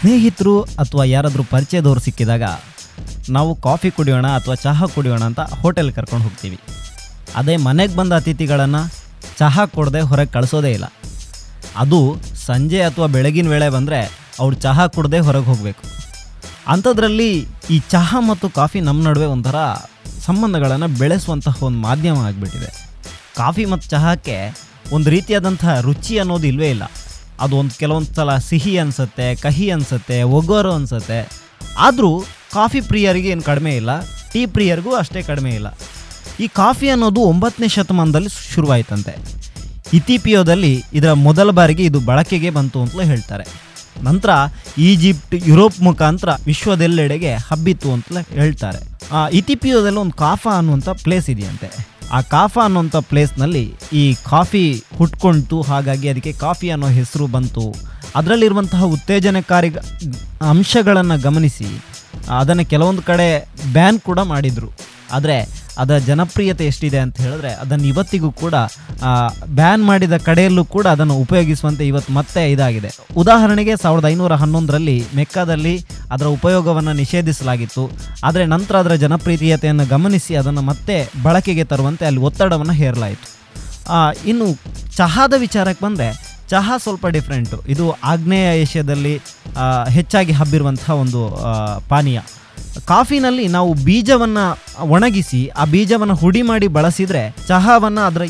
ಸ್ನೇಹಿತರು ಅಥವಾ ಯಾರಾದರೂ ಪರಿಚಯದವ್ರು ಸಿಕ್ಕಿದಾಗ ನಾವು ಕಾಫಿ ಕುಡಿಯೋಣ ಅಥವಾ ಚಹಾ ಕುಡಿಯೋಣ ಅಂತ ಹೋಟೆಲ್ ಕರ್ಕೊಂಡು ಹೋಗ್ತೀವಿ. ಅದೇ ಮನೆಗೆ ಬಂದ ಅತಿಥಿಗಳನ್ನು ಚಹಾ ಕೊಡದೆ ಹೊರಗೆ ಕಳಿಸೋದೇ ಇಲ್ಲ. ಅದು ಸಂಜೆ ಅಥವಾ ಬೆಳಗಿನ ವೇಳೆ ಬಂದರೆ ಅವ್ರು ಚಹಾ ಕುಡದೆ ಹೊರಗೆ ಹೋಗಬೇಕು. ಅಂಥದ್ರಲ್ಲಿ ಈ ಚಹಾ ಮತ್ತು ಕಾಫಿ ನಮ್ಮ ನಡುವೆ ಒಂಥರ ಸಂಬಂಧಗಳನ್ನು ಬೆಳೆಸುವಂತಹ ಒಂದು ಮಾಧ್ಯಮ ಆಗಿಬಿಟ್ಟಿದೆ. ಕಾಫಿ ಮತ್ತು ಚಹಾಕ್ಕೆ ಒಂದು ರೀತಿಯಾದಂಥ ರುಚಿ ಅನ್ನೋದು ಇಲ್ಲವೇ ಇಲ್ಲ. ಅದು ಒಂದು ಕೆಲವೊಂದು ಸಲ ಸಿಹಿ ಅನಿಸುತ್ತೆ, ಕಹಿ ಅನಿಸುತ್ತೆ, ಒಗ್ಗೊರು ಅನಿಸುತ್ತೆ. ಆದರೂ ಕಾಫಿ ಪ್ರಿಯರಿಗೆ ಏನು ಕಡಿಮೆ ಇಲ್ಲ, ಟೀ ಪ್ರಿಯರಿಗೂ ಅಷ್ಟೇ ಕಡಿಮೆ ಇಲ್ಲ. ಈ ಕಾಫಿ ಅನ್ನೋದು ಒಂಬತ್ತನೇ ಶತಮಾನದಲ್ಲಿ ಶುರುವಾಯಿತಂತೆ. ಇಥಿಪಿಯೋದಲ್ಲಿ ಇದರ ಮೊದಲ ಬಾರಿಗೆ ಇದು ಬಳಕೆಗೆ ಬಂತು ಅಂತಲೂ ಹೇಳ್ತಾರೆ. ನಂತರ ಈಜಿಪ್ಟ್, ಯುರೋಪ್ ಮುಖಾಂತರ ವಿಶ್ವದೆಲ್ಲೆಡೆಗೆ ಹಬ್ಬಿತ್ತು ಅಂತಲೇ ಹೇಳ್ತಾರೆ. ಆ, ಇಥಿಪಿಯೋದಲ್ಲಿ ಒಂದು ಕಾಫಾ ಅನ್ನುವಂಥ ಪ್ಲೇಸ್ ಇದೆಯಂತೆ. ಆ ಕಾಫ ಅನ್ನೋಂಥ ಪ್ಲೇಸ್ನಲ್ಲಿ ಈ ಕಾಫಿ ಹುಟ್ಕೊಂತು ಹಾಗಾಗಿ ಅದಕ್ಕೆ ಕಾಫಿ ಅನ್ನೋ ಹೆಸರು ಬಂತು. ಅದರಲ್ಲಿರುವಂತಹ ಉತ್ತೇಜನಕಾರಿ ಅಂಶಗಳನ್ನು ಗಮನಿಸಿ. ಅದನ್ನು ಕೆಲವೊಂದು ಕಡೆ ಬ್ಯಾನ್ ಕೂಡ ಮಾಡಿದರು. ಆದರೆ ಅದರ ಜನಪ್ರಿಯತೆ ಎಷ್ಟಿದೆ ಅಂತ ಹೇಳಿದ್ರೆ ಅದನ್ನು ಇವತ್ತಿಗೂ ಕೂಡ ಬ್ಯಾನ್ ಮಾಡಿದ ಕಡೆಯಲ್ಲೂ ಕೂಡ ಅದನ್ನು ಉಪಯೋಗಿಸುವಂತೆ ಇವತ್ತು ಮತ್ತೆ ಇದಾಗಿದೆ. ಉದಾಹರಣೆಗೆ ಸಾವಿರದ ಐನೂರ ಹನ್ನೊಂದರಲ್ಲಿ ಮೆಕ್ಕದಲ್ಲಿ ಅದರ ಉಪಯೋಗವನ್ನು ನಿಷೇಧಿಸಲಾಗಿತ್ತು. ಆದರೆ ನಂತರ ಅದರ ಜನಪ್ರಿಯತೆಯನ್ನು ಗಮನಿಸಿ ಅದನ್ನು ಮತ್ತೆ ಬಳಕೆಗೆ ತರುವಂತೆ ಅಲ್ಲಿ ಒತ್ತಡವನ್ನು ಹೇರಲಾಯಿತು. ಇನ್ನು ಚಹಾದ ವಿಚಾರಕ್ಕೆ ಬಂದರೆ, ಚಹಾ ಸ್ವಲ್ಪ ಡಿಫ್ರೆಂಟು. ಇದು ಆಗ್ನೇಯ ಏಷ್ಯಾದಲ್ಲಿ ಹೆಚ್ಚಾಗಿ ಹಬ್ಬಿರುವಂಥ ಒಂದು ಪಾನೀಯ. ಕಾಫಿನಲ್ಲಿ ನಾವು ಬೀಜವನ್ನು ಒಣಗಿಸಿ, ಆ ಬೀಜವನ್ನು ಹುಡಿ ಮಾಡಿ ಬಳಸಿದರೆ ಚಹಾವನ್ನು ಅದರ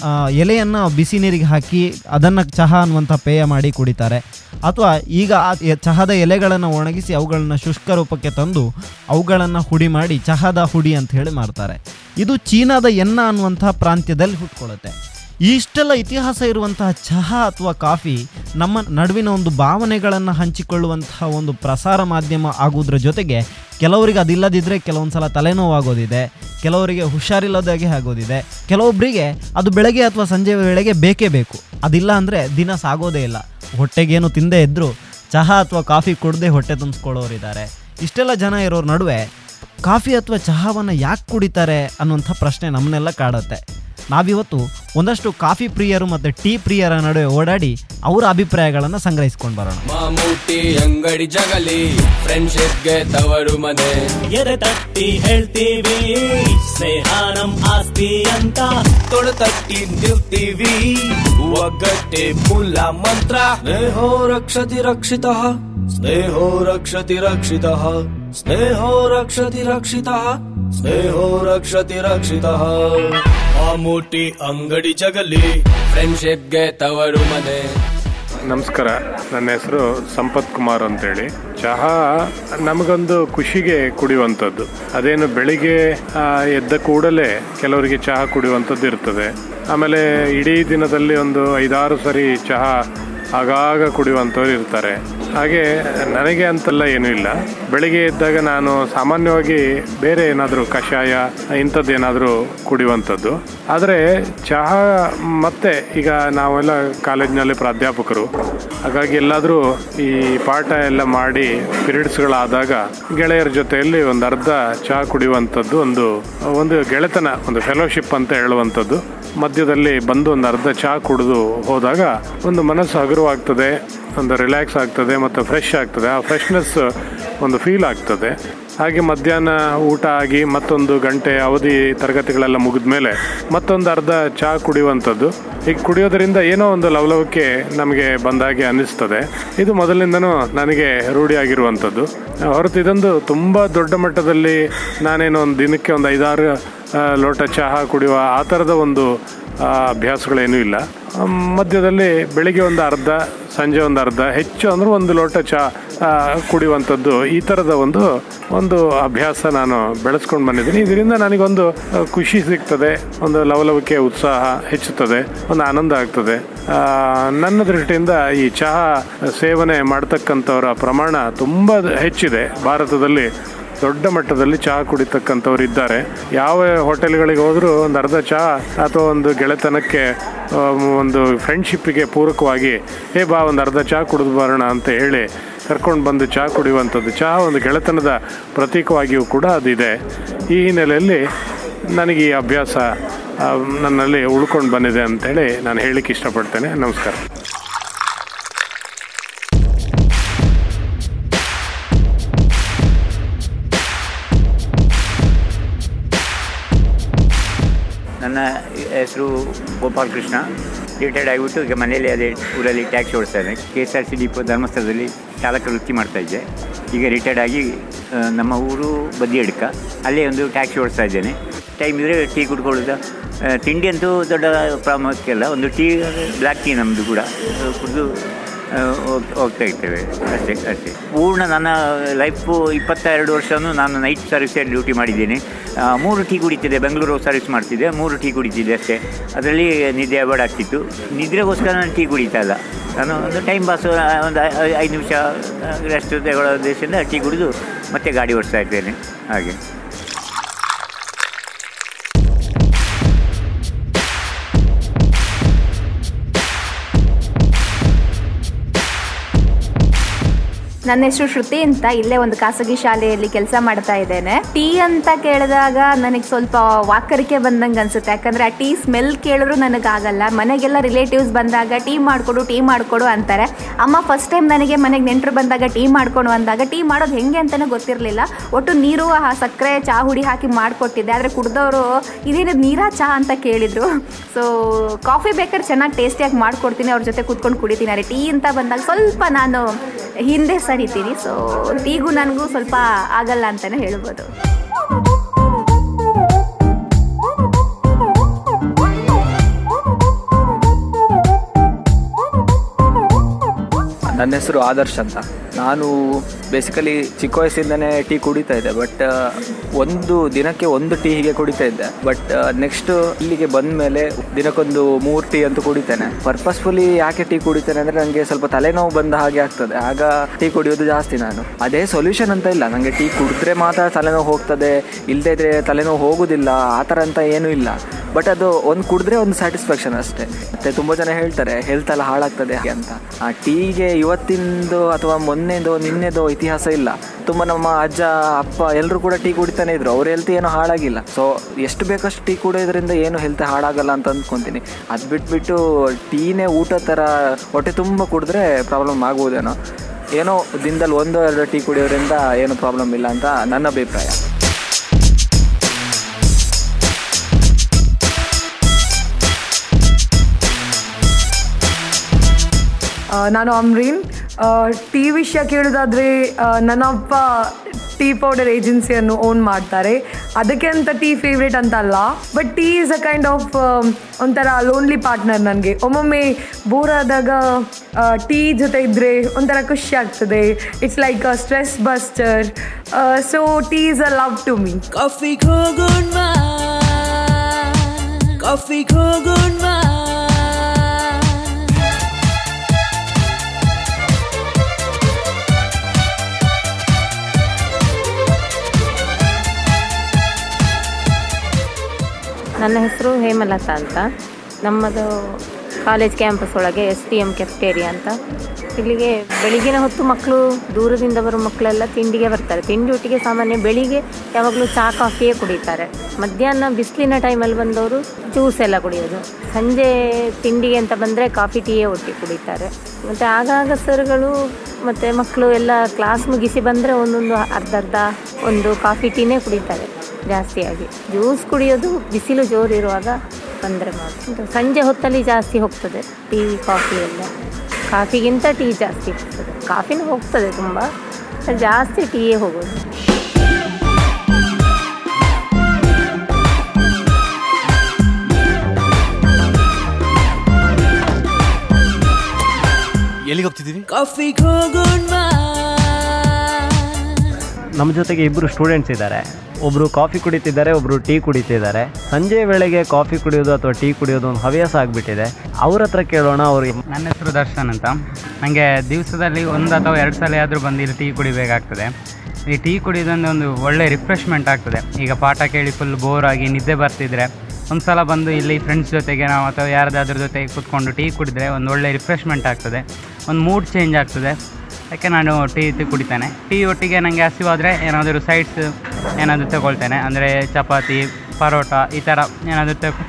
ಎಲೆಯನ್ನ ಬಿಸಿ ನೀರಿಗೆ ಹಾಕಿ ಅದನ್ನು ಚಹಾ ಅನ್ನುವಂಥ ಪೇಯ ಮಾಡಿ ಕುಡಿತಾರೆ. ಅಥವಾ ಈಗ ಆ ಚಹಾದ ಎಲೆಗಳನ್ನು ಒಣಗಿಸಿ ಅವುಗಳನ್ನು ಶುಷ್ಕ ರೂಪಕ್ಕೆ ತಂದು ಅವುಗಳನ್ನು ಹುಡಿ ಮಾಡಿ ಚಹಾದ ಹುಡಿ ಅಂತ ಹೇಳಿ ಮಾಡ್ತಾರೆ ಇದು ಚೀನಾದ ಎನ್ನ ಅನ್ನುವಂಥ ಪ್ರಾಂತ್ಯದಲ್ಲಿ ಹುಟ್ಕೊಳ್ಳುತ್ತೆ. ಇಷ್ಟೆಲ್ಲ ಇತಿಹಾಸ ಇರುವಂತಹ ಚಹಾ ಅಥವಾ ಕಾಫಿ ನಮ್ಮ ನಡುವಿನ ಒಂದು ಭಾವನೆಗಳನ್ನು ಹಂಚಿಕೊಳ್ಳುವಂತಹ ಒಂದು ಪ್ರಸಾರ ಮಾಧ್ಯಮ ಆಗುವುದರ ಜೊತೆಗೆ ಕೆಲವರಿಗೆ ಅದಿಲ್ಲದಿದ್ದರೆ ಕೆಲವೊಂದು ಸಲ ತಲೆನೋವಾಗೋದಿದೆ, ಕೆಲವರಿಗೆ ಹುಷಾರಿಲ್ಲದಾಗೆ ಆಗೋದಿದೆ ಕೆಲವೊಬ್ಬರಿಗೆ ಅದು ಬೆಳಗ್ಗೆ ಅಥವಾ ಸಂಜೆ ವೇಳೆಗೆ ಬೇಕೇ ಬೇಕು. ಅದಿಲ್ಲ ಅಂದರೆ ದಿನ ಸಾಗೋದೇ ಇಲ್ಲ. ಹೊಟ್ಟೆಗೇನು ತಿಂದೇ ಇದ್ದರೂ ಚಹಾ ಅಥವಾ ಕಾಫಿ ಕುಡದೆ ಹೊಟ್ಟೆ ತುಂಬಿಸ್ಕೊಳ್ಳೋರಿದ್ದಾರೆ. ಇಷ್ಟೆಲ್ಲ ಜನ ಇರೋರ ನಡುವೆ ಕಾಫಿ ಅಥವಾ ಚಹಾವನ್ನು ಯಾಕೆ ಕುಡಿತಾರೆ ಅನ್ನುವಂಥ ಪ್ರಶ್ನೆ ನಮ್ಮನ್ನೆಲ್ಲ ಕಾಡುತ್ತೆ. ನಾವಿವತ್ತು ಒಂದಷ್ಟು ಕಾಫಿ ಪ್ರಿಯರು ಮತ್ತು ಟೀ ಪ್ರಿಯರ ನಡುವೆ ಓಡಾಡಿ ಅವರ ಅಭಿಪ್ರಾಯಗಳನ್ನು ಸಂಗ್ರಹಿಸಿಕೊಂಡು ಬರೋಣ. ಮಾಮೂಟಿ ಅಂಗಡಿ ಜಗಲಿ ಫ್ರೆಂಡ್ಶಿಪ್ಗೆ ತವರು ಮನೆ. ಎರೆ ತಟ್ಟಿ ಹೇಳ್ತೀವಿ ಸ್ನೇಹ ನಮ್ ಆಸ್ತಿ ಅಂತ. ತೊಡೆ ತಟ್ಟಿ ನಿಲ್ತೀವಿ ಒಗ್ಗಟ್ಟೆ ಮೂಲ ಮಂತ್ರ. ಸ್ನೇಹೋ ರಕ್ಷತಿ ರಕ್ಷಿತ ಸ್ನೇಹೋ ರಕ್ಷತಿ ರಕ್ಷಿತ ಸ್ನೇಹೋ ರಕ್ಷತಿ ರಕ್ಷಿತ ಸ್ನೇಹೋ ರಕ್ಷತಿ ರಕ್ಷಿತ. ಮಾಮೂಟಿ ಅಂಗಡಿ ಜಗಲಿ ಫ್ರೆಂಡ್ಶಿಪ್ಗೆ ತವರು ಮನೆ. ನಮಸ್ಕಾರ, ನನ್ನ ಹೆಸರು ಸಂಪತ್ ಕುಮಾರ್ ಅಂತೇಳಿ. ಚಹಾ ನಮಗೊಂದು ಖುಷಿಗೆ ಕುಡಿಯುವಂಥದ್ದು. ಅದೇನು ಬೆಳಿಗ್ಗೆ ಎದ್ದ ಕೂಡಲೇ ಕೆಲವರಿಗೆ ಚಹಾ ಕುಡಿಯುವಂಥದ್ದು ಇರ್ತದೆ. ಆಮೇಲೆ ಇಡೀ ದಿನದಲ್ಲಿ ಒಂದು ಐದಾರು ಸರಿ ಚಹಾ ಆಗಾಗ ಕುಡಿಯುವಂಥವ್ರು ಇರ್ತಾರೆ. ಹಾಗೆ ನನಗೆ ಅಂತೆಲ್ಲ ಏನೂ ಇಲ್ಲ. ಬೆಳಿಗ್ಗೆ ಇದ್ದಾಗ ನಾನು ಸಾಮಾನ್ಯವಾಗಿ ಬೇರೆ ಏನಾದರೂ ಕಷಾಯ ಇಂಥದ್ದೇನಾದರೂ ಕುಡಿಯುವಂಥದ್ದು. ಆದರೆ ಚಹಾ ಮತ್ತೆ ಈಗ ನಾವೆಲ್ಲ ಕಾಲೇಜಿನಲ್ಲಿ ಪ್ರಾಧ್ಯಾಪಕರು. ಹಾಗಾಗಿ ಎಲ್ಲಾದರೂ ಈ ಪಾಠ ಎಲ್ಲ ಮಾಡಿ ಪಿರಿಯಡ್ಸ್ಗಳಾದಾಗ ಗೆಳೆಯರ ಜೊತೆಯಲ್ಲಿ ಒಂದು ಅರ್ಧ ಚಹಾ ಕುಡಿಯುವಂಥದ್ದು ಒಂದು ಒಂದು ಗೆಳೆತನ, ಒಂದು ಫೆಲೋಶಿಪ್ ಅಂತ ಹೇಳುವಂಥದ್ದು. ಮಧ್ಯದಲ್ಲಿ ಬಂದು ಒಂದು ಅರ್ಧ ಚಹಾ ಕುಡಿದು ಹೋದಾಗ ಒಂದು ಮನಸ್ಸು ಹಗುರವಾಗ್ತದೆ ಒಂದು ರಿಲ್ಯಾಕ್ಸ್ ಆಗ್ತದೆ ಮತ್ತು ಫ್ರೆಶ್ ಆಗ್ತದೆ. ಆ ಫ್ರೆಶ್ನೆಸ್ ಒಂದು ಫೀಲ್ ಆಗ್ತದೆ. ಹಾಗೆ ಮಧ್ಯಾಹ್ನ ಊಟ ಆಗಿ ಮತ್ತೊಂದು ಗಂಟೆ ಅವಧಿ ತರಗತಿಗಳೆಲ್ಲ ಮುಗಿದ ಮೇಲೆ ಮತ್ತೊಂದು ಅರ್ಧ ಚಹಾ ಕುಡಿಯುವಂಥದ್ದು. ಈಗ ಕುಡಿಯೋದರಿಂದ ಏನೋ ಒಂದು ಲವಲವಿಕೆ ನಮಗೆ ಬಂದಾಗೆ ಅನ್ನಿಸ್ತದೆ. ಇದು ಮೊದಲಿಂದನೂ ನನಗೆ ರೂಢಿಯಾಗಿರುವಂಥದ್ದು. ಹೊರತು ಇದೊಂದು ತುಂಬ ದೊಡ್ಡ ಮಟ್ಟದಲ್ಲಿ ನಾನೇನೋ ಒಂದು ದಿನಕ್ಕೆ ಒಂದು ಐದಾರು ಲೋಟ ಚಹಾ ಕುಡಿಯುವ ಆ ಥರದ ಒಂದು ಅಭ್ಯಾಸಗಳೇನೂ ಇಲ್ಲ. ಮಧ್ಯದಲ್ಲಿ ಬೆಳಿಗ್ಗೆ ಒಂದು ಅರ್ಧ, ಸಂಜೆ ಒಂದು ಅರ್ಧ, ಹೆಚ್ಚು ಅಂದರೂ ಒಂದು ಲೋಟ ಚಹಾ ಕುಡಿಯುವಂಥದ್ದು ಈ ಥರದ ಒಂದು ಒಂದು ಅಭ್ಯಾಸ ನಾನು ಬೆಳೆಸ್ಕೊಂಡು ಬಂದಿದ್ದೀನಿ. ಇದರಿಂದ ನನಗೊಂದು ಖುಷಿ ಸಿಗ್ತದೆ, ಒಂದು ಲವಲವಿಕೆ ಉತ್ಸಾಹ ಹೆಚ್ಚುತ್ತದೆ, ಒಂದು ಆನಂದ ಆಗ್ತದೆ. ನನ್ನ ದೃಷ್ಟಿಯಿಂದ ಈ ಚಹಾ ಸೇವನೆ ಮಾಡ್ತಕ್ಕಂಥವರ ಪ್ರಮಾಣ ತುಂಬ ಹೆಚ್ಚಿದೆ. ಭಾರತದಲ್ಲಿ ದೊಡ್ಡ ಮಟ್ಟದಲ್ಲಿ ಚಹಾ ಕುಡಿತಕ್ಕಂಥವ್ರು ಇದ್ದಾರೆ. ಯಾವ ಹೋಟೆಲ್ಗಳಿಗೆ ಹೋದರೂ ಒಂದು ಅರ್ಧ ಚಹಾ ಅಥವಾ ಒಂದು ಗೆಳೆತನಕ್ಕೆ ಒಂದು ಫ್ರೆಂಡ್ಶಿಪ್ಪಿಗೆ ಪೂರಕವಾಗಿ ಏ ಬಾ, ಒಂದು ಅರ್ಧ ಚಹಾ ಕುಡಿದು ಬರೋಣ ಅಂತ ಹೇಳಿ ಕರ್ಕೊಂಡು ಬಂದು ಚಹಾ ಕುಡಿಯುವಂಥದ್ದು. ಚಹಾ ಒಂದು ಗೆಳೆತನದ ಪ್ರತೀಕವಾಗಿಯೂ ಕೂಡ ಅದಿದೆ. ಈ ಹಿನ್ನೆಲೆಯಲ್ಲಿ ನನಗೆ ಈ ಅಭ್ಯಾಸ ನನ್ನಲ್ಲಿ ಉಳ್ಕೊಂಡು ಬಂದಿದೆ ಅಂತೇಳಿ ನಾನು ಹೇಳಲಿಕ್ಕೆ ಇಷ್ಟಪಡ್ತೇನೆ. ನಮಸ್ಕಾರ. ಹೆಸರು ಗೋಪಾಲ್ ಕೃಷ್ಣ ರಿಟೈರ್ಡ್ ಆಗಿಬಿಟ್ಟು ಈಗ ಮನೆಯಲ್ಲಿ ಅದೇ ಊರಲ್ಲಿ ಟ್ಯಾಕ್ಸಿ ಓಡಿಸ್ತಾ ಇದ್ದೆ K S R C depot ಧರ್ಮಸ್ಥಳದಲ್ಲಿ ಚಾಲಕ ವೃತ್ತಿ ಮಾಡ್ತಾ ಇದ್ದೆ. ಈಗ ರಿಟೈರ್ಡ್ ಆಗಿ ನಮ್ಮ ಊರು ಬದಿಯಡ್ಕ. ಅಲ್ಲೇ ಒಂದು ಟ್ಯಾಕ್ಸಿ ಓಡಿಸ್ತಾ ಇದ್ದೇನೆ. ಟೈಮ್ ಇದ್ದರೆ ಟೀ ಕುಡ್ಕೊಳ್ಳೋದು. ತಿಂಡಿ ಅಂತೂ ದೊಡ್ಡ ಪ್ರಾಮುಖ್ಯ ಅಲ್ಲ. ಒಂದು ಟೀ ಬ್ಲ್ಯಾಕ್ ಟೀ ನಮ್ಮದು ಕೂಡ. ಕುಡಿದು ಹೋಗ್ತಾ ಇರ್ತೇವೆ ಅಷ್ಟೇ ಅಷ್ಟೇ. ಪೂರ್ಣ ನನ್ನ ಲೈಫು ಇಪ್ಪತ್ತೆರಡು ವರ್ಷವೂ ನಾನು ನೈಟ್ ಸರ್ವಿಸಲ್ಲಿ ಡ್ಯೂಟಿ ಮಾಡಿದ್ದೀನಿ. ಮೂರು ಟೀ ಕುಡಿತಿದ್ದೆ ಬೆಂಗಳೂರು ಸರ್ವಿಸ್ ಮಾಡ್ತಿದ್ದೆ. ಮೂರು ಟೀ ಕುಡಿತಿದ್ದೆ ಅಷ್ಟೇ. ಅದರಲ್ಲಿ ನಿದ್ದೆ ಅವಾರ್ಡ್ ಆಗ್ತಿತ್ತು. ನಿದ್ರೆಗೋಸ್ಕರ ನಾನು ಟೀ ಕುಡಿತಾ ಇಲ್ಲ. ನಾನು ಒಂದು ಟೈಮ್ ಪಾಸು ಒಂದು ಐದು ನಿಮಿಷ ರೆಸ್ಟ್ ತಗೊಳ್ಳೋ ಉದ್ದೇಶದಿಂದ ಟೀ ಕುಡಿದು ಮತ್ತೆ ಗಾಡಿ ಓಡಿಸ್ತಾ ಇದ್ದೇನೆ. ಹಾಗೆ. ನನ್ನ ಹೆಸರು ಶ್ರುತಿ ಅಂತ ಇಲ್ಲೇ ಒಂದು ಖಾಸಗಿ ಶಾಲೆಯಲ್ಲಿ ಕೆಲಸ ಮಾಡ್ತಾ ಇದ್ದೇನೆ. ಟೀ ಅಂತ ಕೇಳಿದಾಗ ನನಗೆ ಸ್ವಲ್ಪ ವಾಕರಿಕೆ ಬಂದಂಗೆ ಅನ್ಸುತ್ತೆ. ಯಾಕಂದ್ರೆ ಆ ಟೀ ಸ್ಮೆಲ್ ಕೇಳಿದ್ರು ನನಗಾಗಲ್ಲ. ಮನೆಗೆಲ್ಲ ರಿಲೇಟಿವ್ಸ್ ಬಂದಾಗ ಟೀ ಮಾಡಿಕೊಡು ಟೀ ಮಾಡಿಕೊಡು ಅಂತಾರೆ. ಅಮ್ಮ ಫಸ್ಟ್ ಟೈಮ್ ನನಗೆ ಮನೆಗೆ ನೆಂಟರು ಬಂದಾಗ ಟೀ ಮಾಡ್ಕೊಂಡು ಅಂದಾಗ ಟೀ ಮಾಡೋದು ಹೆಂಗೆ ಅಂತಲೇ ಗೊತ್ತಿರಲಿಲ್ಲ. ಒಟ್ಟು ನೀರು, ಆ ಸಕ್ಕರೆ ಚಹಾ ಹುಡಿ ಹಾಕಿ ಮಾಡಿಕೊಟ್ಟಿದ್ದೆ. ಆದರೆ ಕುಡ್ದವರು, ಇದೇನು ನೀರಾ ಚಹಾ ಅಂತ ಕೇಳಿದರು. ಸೊ ಕಾಫಿ ಬೇಕಾದ್ರೆ ಚೆನ್ನಾಗಿ ಟೇಸ್ಟಿಯಾಗಿ ಮಾಡ್ಕೊಡ್ತೀನಿ. ಅವ್ರ ಜೊತೆ ಕೂತ್ಕೊಂಡು ಕುಡಿತೀನಿ. ಟೀ ಅಂತ ಬಂದಾಗ ಸ್ವಲ್ಪ ನಾನು ಹಿಂದೆ ಸರಿತೀನಿ ಸೊ ಟೀಗೂ ನನಗೂ ಸ್ವಲ್ಪ ಆಗಲ್ಲ ಅಂತಲೇ ಹೇಳ್ಬೋದು. ನನ್ನ ಹೆಸರು ಆದರ್ಶ್ ಅಂತ. ನಾನು ಬೇಸಿಕಲಿ ಚಿಕ್ಕ ವಯಸ್ಸಿಂದನೇ ಟೀ ಕುಡಿತಾ ಇದ್ದೆ ಬಟ್ ಒಂದು ದಿನಕ್ಕೆ ಒಂದು ಟೀ ಹೀಗೆ ಕುಡಿತಾ ಇದ್ದೆ. ಬಟ್ ನೆಕ್ಸ್ಟ್ ಇಲ್ಲಿಗೆ ಬಂದ ಮೇಲೆ ದಿನಕ್ಕೊಂದು ಮೂರು ಟೀ ಅಂತೂ ಕುಡಿತೇನೆ. ಪರ್ಪಸ್ಫುಲಿ ಯಾಕೆ ಟೀ ಕುಡಿತೇನೆ ಅಂದರೆ ನನಗೆ ಸ್ವಲ್ಪ ತಲೆನೋವು ಬಂದ ಹಾಗೆ ಆಗ್ತದೆ. ಆಗ ಟೀ ಕುಡಿಯೋದು ಜಾಸ್ತಿ ನಾನು. ಅದೇ ಸೊಲ್ಯೂಷನ್ ಅಂತ ಇಲ್ಲ. ನನಗೆ ಟೀ ಕುಡಿದ್ರೆ ಮಾತ್ರ ತಲೆನೋವು ಹೋಗ್ತದೆ. ಇಲ್ಲದೇ ಇದ್ರೆ ತಲೆನೋವು ಹೋಗೋದಿಲ್ಲ. ಆ ಥರ ಅಂತ ಏನೂ ಇಲ್ಲ. ಬಟ್ ಅದು ಒಂದು ಕುಡಿದ್ರೆ ಒಂದು ಸ್ಯಾಟಿಸ್ಫ್ಯಾಕ್ಷನ್ ಅಷ್ಟೇ. ಮತ್ತೆ ತುಂಬ ಜನ ಹೇಳ್ತಾರೆ ಹೆಲ್ತ್ ಎಲ್ಲ ಹಾಳಾಗ್ತದೆ. ಅಂತ. ಆ ಟೀಗೆ ಇವತ್ತಿಂದು ಅಥವಾ ಮೊನ್ನೆದು ನಿನ್ನೆದೋ ಇತಿಹಾಸ ಇಲ್ಲ. ತುಂಬ ನಮ್ಮ ಅಜ್ಜ, ಅಪ್ಪ ಎಲ್ಲರೂ ಕೂಡ ಟೀ ಕುಡಿತಾನೆ ಇದ್ರು. ಅವ್ರ ಹೆಲ್ತ್ ಏನೂ ಹಾಳಾಗಿಲ್ಲ. ಸೊ ಎಷ್ಟು ಬೇಕಷ್ಟು ಟೀ ಕುಡಿಯೋದ್ರಿಂದ ಏನು ಹೆಲ್ತ್ ಹಾಳಾಗಲ್ಲ ಅಂತ ಅಂದ್ಕೊತೀನಿ. ಅದು ಬಿಟ್ಬಿಟ್ಟು ಟೀನೇ ಊಟ ಥರ ಹೊಟ್ಟೆ ತುಂಬ ಕುಡಿದ್ರೆ ಪ್ರಾಬ್ಲಮ್ ಆಗ್ಬೋದೇನೋ ಏನೋ ದಿನದಲ್ಲಿ ಒಂದು, ಎರಡು ಟೀ ಕುಡಿಯೋದ್ರಿಂದ ಏನು ಪ್ರಾಬ್ಲಮ್ ಇಲ್ಲ ಅಂತ ನನ್ನ ಅಭಿಪ್ರಾಯ. ನಾನು ಅಮ್ರೀನ್. ಟೀ ವಿಷಯ ಕೇಳೋದಾದರೆ ನನ್ನಪ್ಪ ಟೀ ಪೌಡರ್ ಏಜೆನ್ಸಿಯನ್ನು ಓನ್ ಮಾಡ್ತಾರೆ. ಅದಕ್ಕೆ ಅಂತ ಟೀ ಫೇವ್ರೇಟ್ ಅಂತ ಅಲ್ಲ but tea is a kind of ಒಂಥರ ಲೋನ್ಲಿ ಪಾರ್ಟ್ನರ್ ನನಗೆ. ಒಮ್ಮೊಮ್ಮೆ ಬೋರ್ ಆದಾಗ ಟೀ ಜೊತೆ ಇದ್ದರೆ ಒಂಥರ ಖುಷಿ ಆಗ್ತದೆ. It's like a stress buster so tea is a love to me coffee coffee ನನ್ನ ಹೆಸರು ಹೇಮಲತಾ ಅಂತ. ನಮ್ಮದು ಕಾಲೇಜ್ ಕ್ಯಾಂಪಸ್ ಒಳಗೆ ಎಸ್ ಟಿ ಎಂ ಕೆಫ್ಟೇರಿಯಾ ಅಂತ. ಇಲ್ಲಿಗೆ ಬೆಳಿಗ್ಗಿನ ಹೊತ್ತು ಮಕ್ಕಳು ದೂರದಿಂದ ಬರೋ ಮಕ್ಕಳೆಲ್ಲ ತಿಂಡಿಗೆ ಬರ್ತಾರೆ. ತಿಂಡಿ ಒಟ್ಟಿಗೆ ಸಾಮಾನ್ಯ ಬೆಳಿಗ್ಗೆ ಯಾವಾಗಲೂ ಚಾ, ಕಾಫಿಯೇ ಕುಡಿತಾರೆ. ಮಧ್ಯಾಹ್ನ ಬಿಸಿಲಿನ ಟೈಮಲ್ಲಿ ಬಂದವರು ಜ್ಯೂಸ್ ಎಲ್ಲ ಕುಡಿಯೋದು. ಸಂಜೆ ತಿಂಡಿಗೆ ಅಂತ ಬಂದರೆ ಕಾಫಿ, ಟೀಯೇ ಒಟ್ಟಿ ಕುಡಿತಾರೆ. ಮತ್ತು ಆಗಾಗ ಸರ್ಗಳು ಮತ್ತು ಮಕ್ಕಳು ಎಲ್ಲ ಕ್ಲಾಸ್ ಮುಗಿಸಿ ಬಂದರೆ ಒಂದೊಂದು ಅರ್ಧ ಅರ್ಧ ಒಂದು ಕಾಫಿ, ಟೀನೇ ಕುಡಿತಾರೆ. ಜಾಸ್ತಿಯಾಗಿ. ಜ್ಯೂಸ್ ಕುಡಿಯೋದು ಬಿಸಿಲು ಜೋರು ಇರುವಾಗ ಬಂದರೆ ಮಾತ್ರ ಸಂಜೆ ಹೊತ್ತಲ್ಲಿ ಜಾಸ್ತಿ ಹೋಗ್ತದೆ ಟೀ ಕಾಫಿ ಎಲ್ಲ. ಕಾಫಿಗಿಂತ ಟೀ ಜಾಸ್ತಿ ಹೋಗ್ತದೆ. ಕಾಫಿನೂ ಹೋಗ್ತದೆ ತುಂಬ ಜಾಸ್ತಿ ಟೀಯೇ ಹೋಗೋದು. ಎಲ್ಲಿಗೆ ಹೋಗ್ತಿದ್ದೀವಿ ಕಾಫಿ ಹೋಗೋಣ ನಮ್ಮ ಜೊತೆಗೆ ಇಬ್ಬರು ಸ್ಟೂಡೆಂಟ್ಸ್ ಇದ್ದಾರೆ. ಒಬ್ಬರು ಕಾಫಿ ಕುಡಿತಿದ್ದಾರೆ ಒಬ್ಬರು ಟೀ ಕುಡಿತಿದ್ದಾರೆ. ಸಂಜೆ ವೇಳೆಗೆ ಕಾಫಿ ಕುಡಿಯೋದು ಅಥವಾ ಟೀ ಕುಡಿಯೋದು ಒಂದು ಹವ್ಯಾಸ ಆಗಿಬಿಟ್ಟಿದೆ. ಅವ್ರ ಹತ್ರ ಕೇಳೋಣ, ಅವ್ರಿಗೆ ನನ್ನ ಹೆಸರು ದರ್ಶನ್ ಅಂತ. ನನಗೆ ದಿವಸದಲ್ಲಿ ಒಂದು ಅಥವಾ ಎರಡು ಸಲ ಆದರೂ ಬಂದು ಇಲ್ಲಿ ಟೀ ಕುಡಿಬೇಕಾಗ್ತದೆ. ಈ ಟೀ ಕುಡಿಯೋದೊಂದು ಒಂದು ಒಳ್ಳೆ ರಿಫ್ರೆಶ್ಮೆಂಟ್ ಆಗ್ತದೆ. ಈಗ ಪಾಠ ಕೇಳಿ ಫುಲ್ ಬೋರ್ ಆಗಿ ನಿದ್ದೆ ಬರ್ತಿದ್ರೆ, ಒಂದು ಸಲ ಬಂದು ಇಲ್ಲಿ ಫ್ರೆಂಡ್ಸ್ ಜೊತೆಗೆ ನಾವು ಅಥವಾ ಯಾರದಾದ್ರ ಜೊತೆಗೆ ಕೂತ್ಕೊಂಡು ಟೀ ಕುಡಿದ್ರೆ ಒಂದು ಒಳ್ಳೆ ರಿಫ್ರೆಶ್ಮೆಂಟ್ ಆಗ್ತದೆ. ಒಂದು ಮೂಡ್ ಚೇಂಜ್ ಆಗ್ತದೆ. ಯಾಕೆ ನಾನು ಟೀ ತಿ ಕುಡಿತೇನೆ. ಟೀ ಒಟ್ಟಿಗೆ ನನಗೆ ಹಸಿವಾದರೆ ಏನಾದರೂ ಸೈಡ್ಸ್ ಏನಾದರೂ ತಗೊಳ್ತೇನೆ. ಅಂದರೆ ಚಪಾತಿ ಪರೋಟ ಈ ಥರ ಏನಾದರೂ ತಗೊ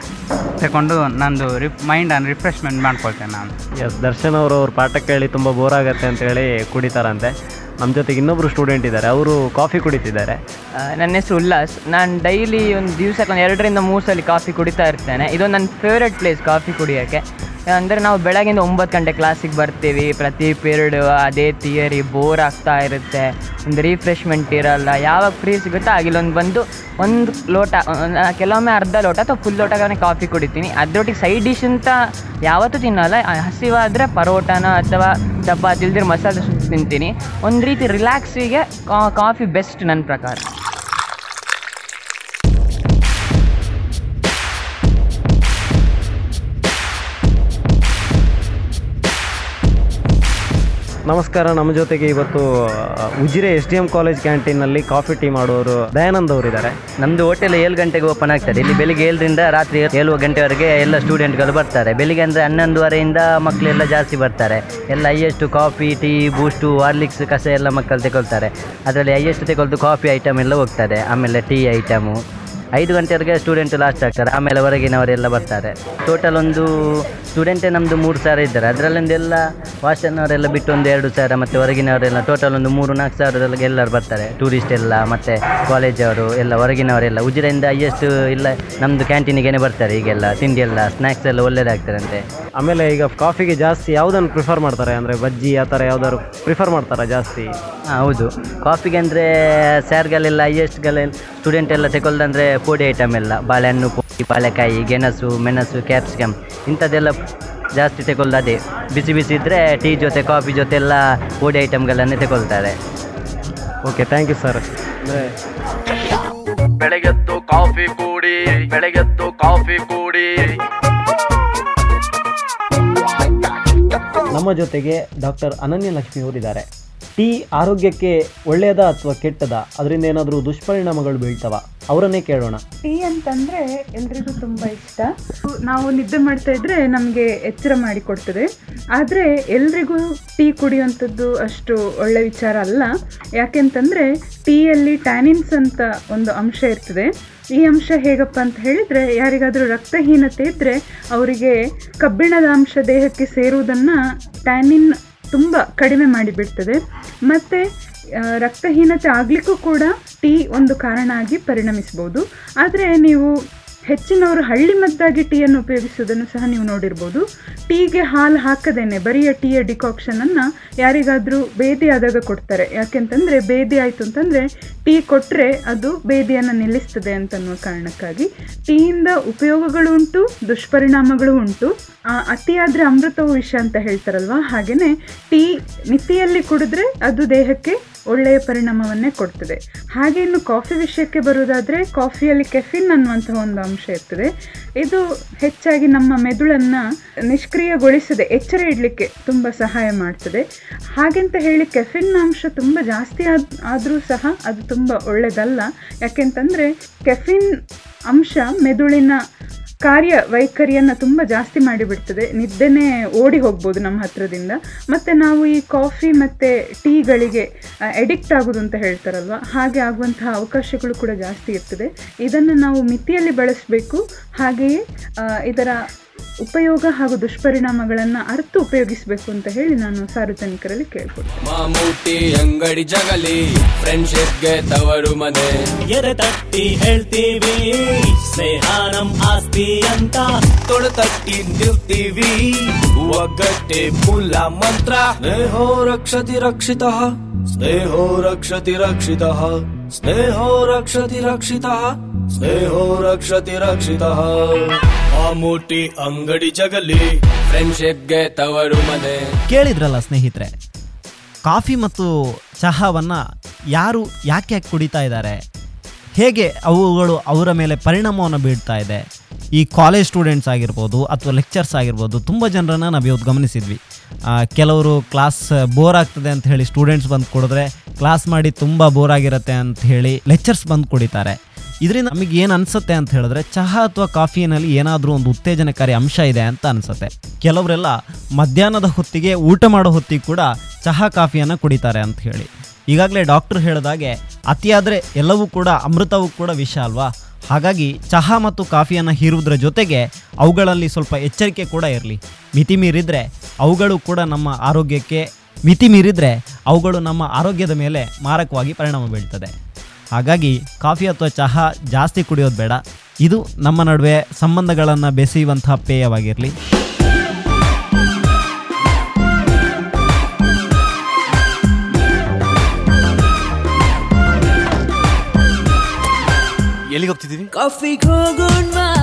ತಗೊಂಡು ನಂದು ರಿಫ್ ಮೈಂಡನ್ನು ರಿಫ್ರೆಶ್ಮೆಂಟ್ ಮಾಡ್ಕೊಳ್ತೇನೆ ನಾನು. ಎಸ್ ದರ್ಶನ್ ಅವರು ಅವ್ರ ಪಾಠ ಕೇಳಿ ತುಂಬ ಬೋರ್ ಆಗುತ್ತೆ ಅಂತೇಳಿ ಕುಡಿತಾರಂತೆ. ನಮ್ಮ ಜೊತೆಗೆ ಇನ್ನೊಬ್ಬರು ಸ್ಟೂಡೆಂಟ್ ಇದ್ದಾರೆ. ಅವರು ಕಾಫಿ ಕುಡಿತಿದ್ದಾರೆ. ನನ್ನ ಹೆಸರು ಉಲ್ಲಾಸ್. ನಾನು ಡೈಲಿ ಒಂದು ದಿವಸಕ್ಕೆ ಒಂದು ಎರಡರಿಂದ ಮೂರು ಸಲ ಕಾಫಿ ಕುಡಿತಾ ಇರ್ತೇನೆ. ಇದೊಂದು ನನ್ನ ಫೇವ್ರೆಟ್ ಪ್ಲೇಸ್ ಕಾಫಿ ಕುಡಿಯೋಕ್ಕೆ. ಅಂದರೆ ನಾವು ಬೆಳಗಿಂದ ಒಂಬತ್ತು ಗಂಟೆ ಕ್ಲಾಸಿಗೆ ಬರ್ತೀವಿ. ಪ್ರತಿ ಪೀರಿಯಡ್ ಅದೇ ಥಿಯರಿ ಬೋರ್ ಆಗ್ತಾ ಇರುತ್ತೆ. ಒಂದು ರಿಫ್ರೆಶ್ಮೆಂಟ್ ಇರಲ್ಲ. ಯಾವಾಗ ಫ್ರೀ ಸಿಗುತ್ತೋ ಆಗಿಲ್ಲೊಂದು ಬಂದು ಒಂದು ಲೋಟ ಕೆಲವೊಮ್ಮೆ ಅರ್ಧ ಲೋಟ ಅಥವಾ ಫುಲ್ ಲೋಟನೇ ಕಾಫಿ ಕುಡಿತೀನಿ. ಅದರೊಟ್ಟಿಗೆ ಸೈಡ್ ಡಿಶ್ ಅಂತ ಯಾವತ್ತೂ ತಿನ್ನಲ್ಲ. ಹಸಿವಾದರೆ ಪರೋಟಾನ ಅಥವಾ ಚಪಾತಿ ಇಲ್ದಿರ ಮಸಾಲೆ ತಿಂತೀನಿ. ಒಂದು ರೀತಿ ರಿಲ್ಯಾಕ್ಸಿಗೆ ಕಾಫಿ ಬೆಸ್ಟ್ ನನ್ನ ಪ್ರಕಾರ. ನಮಸ್ಕಾರ, ನಮ್ಮ ಜೊತೆಗೆ ಇವತ್ತು Ujire S D M college ಕ್ಯಾಂಟೀನಲ್ಲಿ coffee tea ಮಾಡುವವರು ದಯಾನಂದ್ ಅವರಿದ್ದಾರೆ. ನಮ್ಮದು ಹೋಟೆಲ್ ಏಳು ಗಂಟೆಗೆ ಓಪನ್ ಆಗ್ತದೆ. ಇಲ್ಲಿ ಬೆಳಿಗ್ಗೆ ಏಳರಿಂದ ರಾತ್ರಿ ಏಳು ಗಂಟೆವರೆಗೆ ಎಲ್ಲ ಸ್ಟೂಡೆಂಟ್ಗಳು ಬರ್ತಾರೆ. ಬೆಳಿಗ್ಗೆ ಅಂದರೆ ಹನ್ನೊಂದುವರೆಯಿಂದ ಮಕ್ಕಳೆಲ್ಲ ಜಾಸ್ತಿ ಬರ್ತಾರೆ. ಎಲ್ಲ highest coffee tea Boost Horlicks ಕಸ ಎಲ್ಲ ಮಕ್ಕಳು ತಗೊಳ್ತಾರೆ ಅದರಲ್ಲಿ ಹೈಯೆಸ್ಟ್ ತಗೊಳ್ದು ಕಾಫಿ ಐಟಮ್ ಎಲ್ಲ ಹೋಗ್ತದೆ. ಆಮೇಲೆ ಟೀ ಐಟಮು ಐದು ಗಂಟೆವರೆಗೆ ಸ್ಟೂಡೆಂಟ್ ಲಾಸ್ಟ್ ಆಗ್ತಾರೆ. ಆಮೇಲೆ ಹೊರಗಿನವರೆಲ್ಲ ಬರ್ತಾರೆ. ಟೋಟಲ್ ಒಂದು ಸ್ಟೂಡೆಂಟೇ ನಮ್ಮದು ಮೂರು ಸಾವಿರ ಇದ್ದಾರೆ. ಅದರಲ್ಲೊಂದೆಲ್ಲ ವಾಶನ್ನವರೆಲ್ಲ ಬಿಟ್ಟು ಒಂದು ಎರಡು ಸಾವಿರ ಮತ್ತು ಹೊರಗಿನವರೆಲ್ಲ ಟೋಟಲ್ ಒಂದು ಮೂರು ನಾಲ್ಕು ಸಾವಿರದೊಳಗೆ ಎಲ್ಲರೂ ಬರ್ತಾರೆ. ಟೂರಿಸ್ಟ್ ಎಲ್ಲ ಮತ್ತು ಕಾಲೇಜವರು ಎಲ್ಲ ಹೊರಗಿನವರೆಲ್ಲ. ಉಜಿರೆಯಿಂದ ಹೈಯೆಸ್ಟ್ ಇಲ್ಲ ನಮ್ಮದು ಕ್ಯಾಂಟೀನಿಗೆ ಬರ್ತಾರೆ ಈಗೆಲ್ಲ. ತಿಂಡಿ ಎಲ್ಲ ಸ್ನ್ಯಾಕ್ಸ್ ಎಲ್ಲ ಒಳ್ಳೆಯದಾಗ್ತಾರಂತೆ ಆಮೇಲೆ ಈಗ ಕಾಫಿಗೆ ಜಾಸ್ತಿ ಯಾವುದನ್ನು ಪ್ರಿಫರ್ ಮಾಡ್ತಾರೆ? ಅಂದರೆ ಬಜ್ಜಿ ಆ ಥರ ಯಾವ್ದಾದ್ರು ಪ್ರಿಫರ್ ಮಾಡ್ತಾರೆ ಜಾಸ್ತಿ? ಹಾಂ ಹೌದು. ಕಾಫಿಗೆ ಅಂದರೆ ಸ್ಯಾರ್ಗಳೆಲ್ಲ ಹೈಯೆಸ್ಟ್ಗಳೆಲ್ಲ ಸ್ಟೂಡೆಂಟ್ ಎಲ್ಲ ತಗೊಳ್ದಂದ್ರೆ ಪೋಡಿ ಐಟಮ್ ಎಲ್ಲ. ಬಾಳೆಹಣ್ಣು ಬಾಳೆಕಾಯಿ ಗೆಣಸು ಮೆಣಸು ಕ್ಯಾಪ್ಸಿಕಮ್ ಇಂಥದ್ದೆಲ್ಲ ಜಾಸ್ತಿ ತೆಗೊಳ್ಳೋದು ಅದೇ ಬಿಸಿ ಬಿಸಿ ಇದ್ದರೆ ಟೀ ಜೊತೆ ಕಾಫಿ ಜೊತೆ ಎಲ್ಲ ಪೋಡಿ ಐಟಮ್ಗಳನ್ನೇ ತೆಗೊಳ್ತಾರೆ. ಓಕೆ ಥ್ಯಾಂಕ್ ಯು ಸರ್ ಅಂದರೆ ಬೆಳಗೆದ್ದು ಕಾಫಿ ಕೂಡಿ ಬೆಳಗೆದ್ದು ಕಾಫಿ ಕೂಡಿ ನಮ್ಮ ಜೊತೆಗೆ ಡಾಕ್ಟರ್ ಅನನ್ಯ ಲಕ್ಷ್ಮಿ ಅವರಿದ್ದಾರೆ. ಟೀ ಆರೋಗ್ಯಕ್ಕೆ ಒಳ್ಳೆಯದ ಅಥವಾ ಕೆಟ್ಟದ? ಅದರಿಂದ ಏನಾದರೂ ದುಷ್ಪರಿಣಾಮಗಳು ಬೀಳ್ತವ? ಅವರನ್ನೇ ಕೇಳೋಣ. ಟೀ ಅಂತಂದ್ರೆ ಎಲ್ರಿಗೂ ತುಂಬಾ ಇಷ್ಟ. ನಾವು ನಿದ್ದೆ ಮಾಡ್ತಾ ಇದ್ರೆ ನಮಗೆ ಎಚ್ಚರ ಮಾಡಿ ಕೊಡ್ತದೆ. ಆದರೆ ಎಲ್ರಿಗೂ ಟೀ ಕುಡಿಯುವಂಥದ್ದು ಅಷ್ಟು ಒಳ್ಳೆ ವಿಚಾರ ಅಲ್ಲ. ಯಾಕೆಂತಂದ್ರೆ ಟೀಯಲ್ಲಿ ಟ್ಯಾನಿನ್ಸ್ ಅಂತ ಒಂದು ಅಂಶ ಇರ್ತದೆ. ಈ ಅಂಶ ಹೇಗಪ್ಪ ಅಂತ ಹೇಳಿದ್ರೆ ಯಾರಿಗಾದರೂ ರಕ್ತಹೀನತೆ ಇದ್ದರೆ ಅವರಿಗೆ ಕಬ್ಬಿಣದ ಅಂಶ ದೇಹಕ್ಕೆ ಸೇರುವುದನ್ನು ಟ್ಯಾನಿನ್ ತುಂಬ ಕಡಿಮೆ ಮಾಡಿಬಿಡ್ತದೆ. ಮತ್ತು ರಕ್ತಹೀನತೆ ಆಗಲಿಕ್ಕೂ ಕೂಡ ಟೀ ಒಂದು ಕಾರಣ ಆಗಿ ಪರಿಣಮಿಸ್ಬೋದು. ಆದರೆ ನೀವು ಹೆಚ್ಚಿನವರು ಹಳ್ಳಿ ಮದ್ದಾಗಿ ಟೀಯನ್ನು ಉಪಯೋಗಿಸುವುದನ್ನು ಸಹ ನೀವು ನೋಡಿರ್ಬೋದು. ಟೀಗೆ ಹಾಲು ಹಾಕದೇನೆ, ಬರಿಯ ಟೀಯ ಡಿಕಾಕ್ಷನನ್ನು ಯಾರಿಗಾದರೂ ಬೇದಿ ಆದಾಗ ಕೊಡ್ತಾರೆ. ಯಾಕೆಂತಂದರೆ ಬೇದಿ ಆಯಿತು ಅಂತಂದರೆ ಟೀ ಕೊಟ್ಟರೆ ಅದು ಬೇದಿಯನ್ನು ನಿಲ್ಲಿಸ್ತದೆ ಅಂತನ್ನುವ ಕಾರಣಕ್ಕಾಗಿ. ಟೀಯಿಂದ ಉಪಯೋಗಗಳು ಉಂಟು, ದುಷ್ಪರಿಣಾಮಗಳು ಉಂಟು. ಅತಿಯಾದರೆ ಅಮೃತವು ವಿಷ ಅಂತ ಹೇಳ್ತಾರಲ್ವ? ಹಾಗೆಯೇ ಟೀ ಮಿತಿಯಲ್ಲಿ ಕುಡಿದ್ರೆ ಅದು ದೇಹಕ್ಕೆ ಒಳ್ಳೆಯ ಪರಿಣಾಮವನ್ನೇ ಕೊಡ್ತದೆ. ಹಾಗೆ ಇನ್ನು ಕಾಫಿ ವಿಷಯಕ್ಕೆ ಬರುವುದಾದರೆ ಕಾಫಿಯಲ್ಲಿ ಕೆಫಿನ್ ಅನ್ನುವಂಥ ಒಂದು ಅಂಶ ಇರ್ತದೆ. ಇದು ಹೆಚ್ಚಾಗಿ ನಮ್ಮ ಮೆದುಳನ್ನು ನಿಷ್ಕ್ರಿಯಗೊಳಿಸದೆ ಎಚ್ಚರ ಇಡಲಿಕ್ಕೆ ತುಂಬ ಸಹಾಯ ಮಾಡ್ತದೆ. ಹಾಗೆಂತ ಹೇಳಿ ಕೆಫಿನ್ ಅಂಶ ತುಂಬ ಜಾಸ್ತಿ ಆದ್, ಆದರೂ ಸಹ ಅದು ತುಂಬ ಒಳ್ಳೆಯದಲ್ಲ ಯಾಕೆಂತಂದರೆ ಕೆಫಿನ್ ಅಂಶ ಮೆದುಳಿನ ಕಾರ್ಯ ವೈಖರಿಯನ್ನು ತುಂಬ ಜಾಸ್ತಿ ಮಾಡಿಬಿಡ್ತದೆ. ನಿದ್ದೆನೇ ಓಡಿ ಹೋಗ್ಬೋದು ನಮ್ಮ ಹತ್ರದಿಂದ. ಮತ್ತು ನಾವು ಈ ಕಾಫಿ ಮತ್ತು ಟೀಗಳಿಗೆ ಎಡಿಕ್ಟ್ ಆಗೋದು ಅಂತ ಹೇಳ್ತಾರಲ್ವ? ಹಾಗೆ ಆಗುವಂತಹ ಅವಕಾಶಗಳು ಕೂಡ ಜಾಸ್ತಿ ಇರ್ತದೆ. ಇದನ್ನು ನಾವು ಮಿತಿಯಲ್ಲಿ ಬಳಸಬೇಕು. ಹಾಗೆಯೇ ಇದರ ಉಪಯೋಗ ಹಾಗೂ ದುಷ್ಪರಿಣಾಮಗಳನ್ನು ಅರ್ಥ ಉಪಯೋಗಿಸಬೇಕು ಅಂತ ಹೇಳಿ ನಾನು ಸಾರ್ವಜನಿಕರಲ್ಲಿ ಕೇಳ್ಕೊಳ್ತೇನೆ. ಮಾಮೂಟಿ ಅಂಗಡಿ ಜಗಲಿ ಫ್ರೆಂಡ್ಶಿಪ್ಗೆ ತವರು ಮನೆ. ಎದೆ ತಟ್ಟಿ ಹೇಳ್ತೀವಿ ಸ್ನೇಹ ನಮ್ ಅಂತ. ತೊಡೆ ತಟ್ಟಿ ನಿಲ್ತೀವಿ ಒಗ್ಗಟ್ಟೆ ಮೂಲ ಮಂತ್ರ. ಸ್ನೇಹೋ ರಕ್ಷತಿ ರಕ್ಷಿತ. ಸ್ನೇಹೋ ರಕ್ಷತಿ ರಕ್ಷಿತ. ಮಾಮೂಟಿ ಅಂಗಡಿ ಜಗಲಿ. ಫ್ರೆಂಡ್ಶಿಪ್ಗೆ ತವರು ಮನೆ. ಕೇಳಿದ್ರಲ್ಲ ಸ್ನೇಹಿತರೆ, ಕಾಫಿ ಮತ್ತು ಚಹಾವನ್ನು ಯಾರು ಯಾಕೆ ಯಾಕೆ ಕುಡಿತಾ ಇದ್ದಾರೆ? ಹೇಗೆ ಅವುಗಳು ಅವರ ಮೇಲೆ ಪರಿಣಾಮವನ್ನು ಬೀಳ್ತಾ ಇದೆ? ಈ ಕಾಲೇಜ್ ಸ್ಟೂಡೆಂಟ್ಸ್ ಆಗಿರ್ಬೋದು ಅಥವಾ ಲೆಕ್ಚರ್ಸ್ ಆಗಿರ್ಬೋದು ತುಂಬ ಜನರನ್ನು ನಾವು ಇವತ್ತು ಗಮನಿಸಿದ್ವಿ. ಕೆಲವರು ಕ್ಲಾಸ್ ಬೋರ್ ಆಗ್ತದೆ ಅಂತ ಹೇಳಿ ಸ್ಟೂಡೆಂಟ್ಸ್ ಬಂದು ಕುಡಿದ್ರೆ ಕ್ಲಾಸ್ ಮಾಡಿ ತುಂಬ ಬೋರ್ ಆಗಿರುತ್ತೆ ಅಂತ ಹೇಳಿ ಲೆಕ್ಚರ್ಸ್ ಬಂದು ಕುಡಿತಾರೆ. ಇದರಿಂದ ನಮಗೆ ಏನು ಅನ್ಸುತ್ತೆ ಅಂತ ಹೇಳಿದ್ರೆ ಚಹಾ ಅಥವಾ ಕಾಫಿನಲ್ಲಿ ಏನಾದರೂ ಒಂದು ಉತ್ತೇಜನಕಾರಿ ಅಂಶ ಇದೆ ಅಂತ ಅನ್ಸುತ್ತೆ. ಕೆಲವರೆಲ್ಲ ಮಧ್ಯಾಹ್ನದ ಹೊತ್ತಿಗೆ ಊಟ ಮಾಡೋ ಹೊತ್ತಿಗೆ ಕೂಡ ಚಹಾ ಕಾಫಿಯನ್ನು ಕುಡಿತಾರೆ ಅಂತ ಹೇಳಿ. ಈಗಾಗಲೇ ಡಾಕ್ಟರ್ ಹೇಳಿದಾಗೆ ಅತಿಯಾದರೆ ಎಲ್ಲವೂ ಕೂಡ ಅಮೃತವೂ ಕೂಡ ವಿಷ ಅಲ್ವಾ? ಹಾಗಾಗಿ ಚಹಾ ಮತ್ತು ಕಾಫಿಯನ್ನು ಹೀರುವುದರ ಜೊತೆಗೆ ಅವುಗಳಲ್ಲಿ ಸ್ವಲ್ಪ ಎಚ್ಚರಿಕೆ ಕೂಡ ಇರಲಿ. ಮಿತಿ ಮೀರಿದರೆ ಅವುಗಳು ಕೂಡ ನಮ್ಮ ಆರೋಗ್ಯಕ್ಕೆ, ಮಿತಿ ಮೀರಿದರೆ ಅವುಗಳು ನಮ್ಮ ಆರೋಗ್ಯದ ಮೇಲೆ ಮಾರಕವಾಗಿ ಪರಿಣಾಮ ಬೀಳ್ತದೆ. ಹಾಗಾಗಿ ಕಾಫಿ ಅಥವಾ ಚಹಾ ಜಾಸ್ತಿ ಕುಡಿಯೋದು ಬೇಡ. ಇದು ನಮ್ಮ ನಡುವೆ ಸಂಬಂಧಗಳನ್ನು ಬೆಸೆಯುವಂಥ ಪೇಯವಾಗಿರಲಿ. ಎಲ್ಲಿಗೆ ಹೋಗ್ತಿದ್ದೀವಿ ಕಾಫಿಗೆ ಹೋಗೋಣ.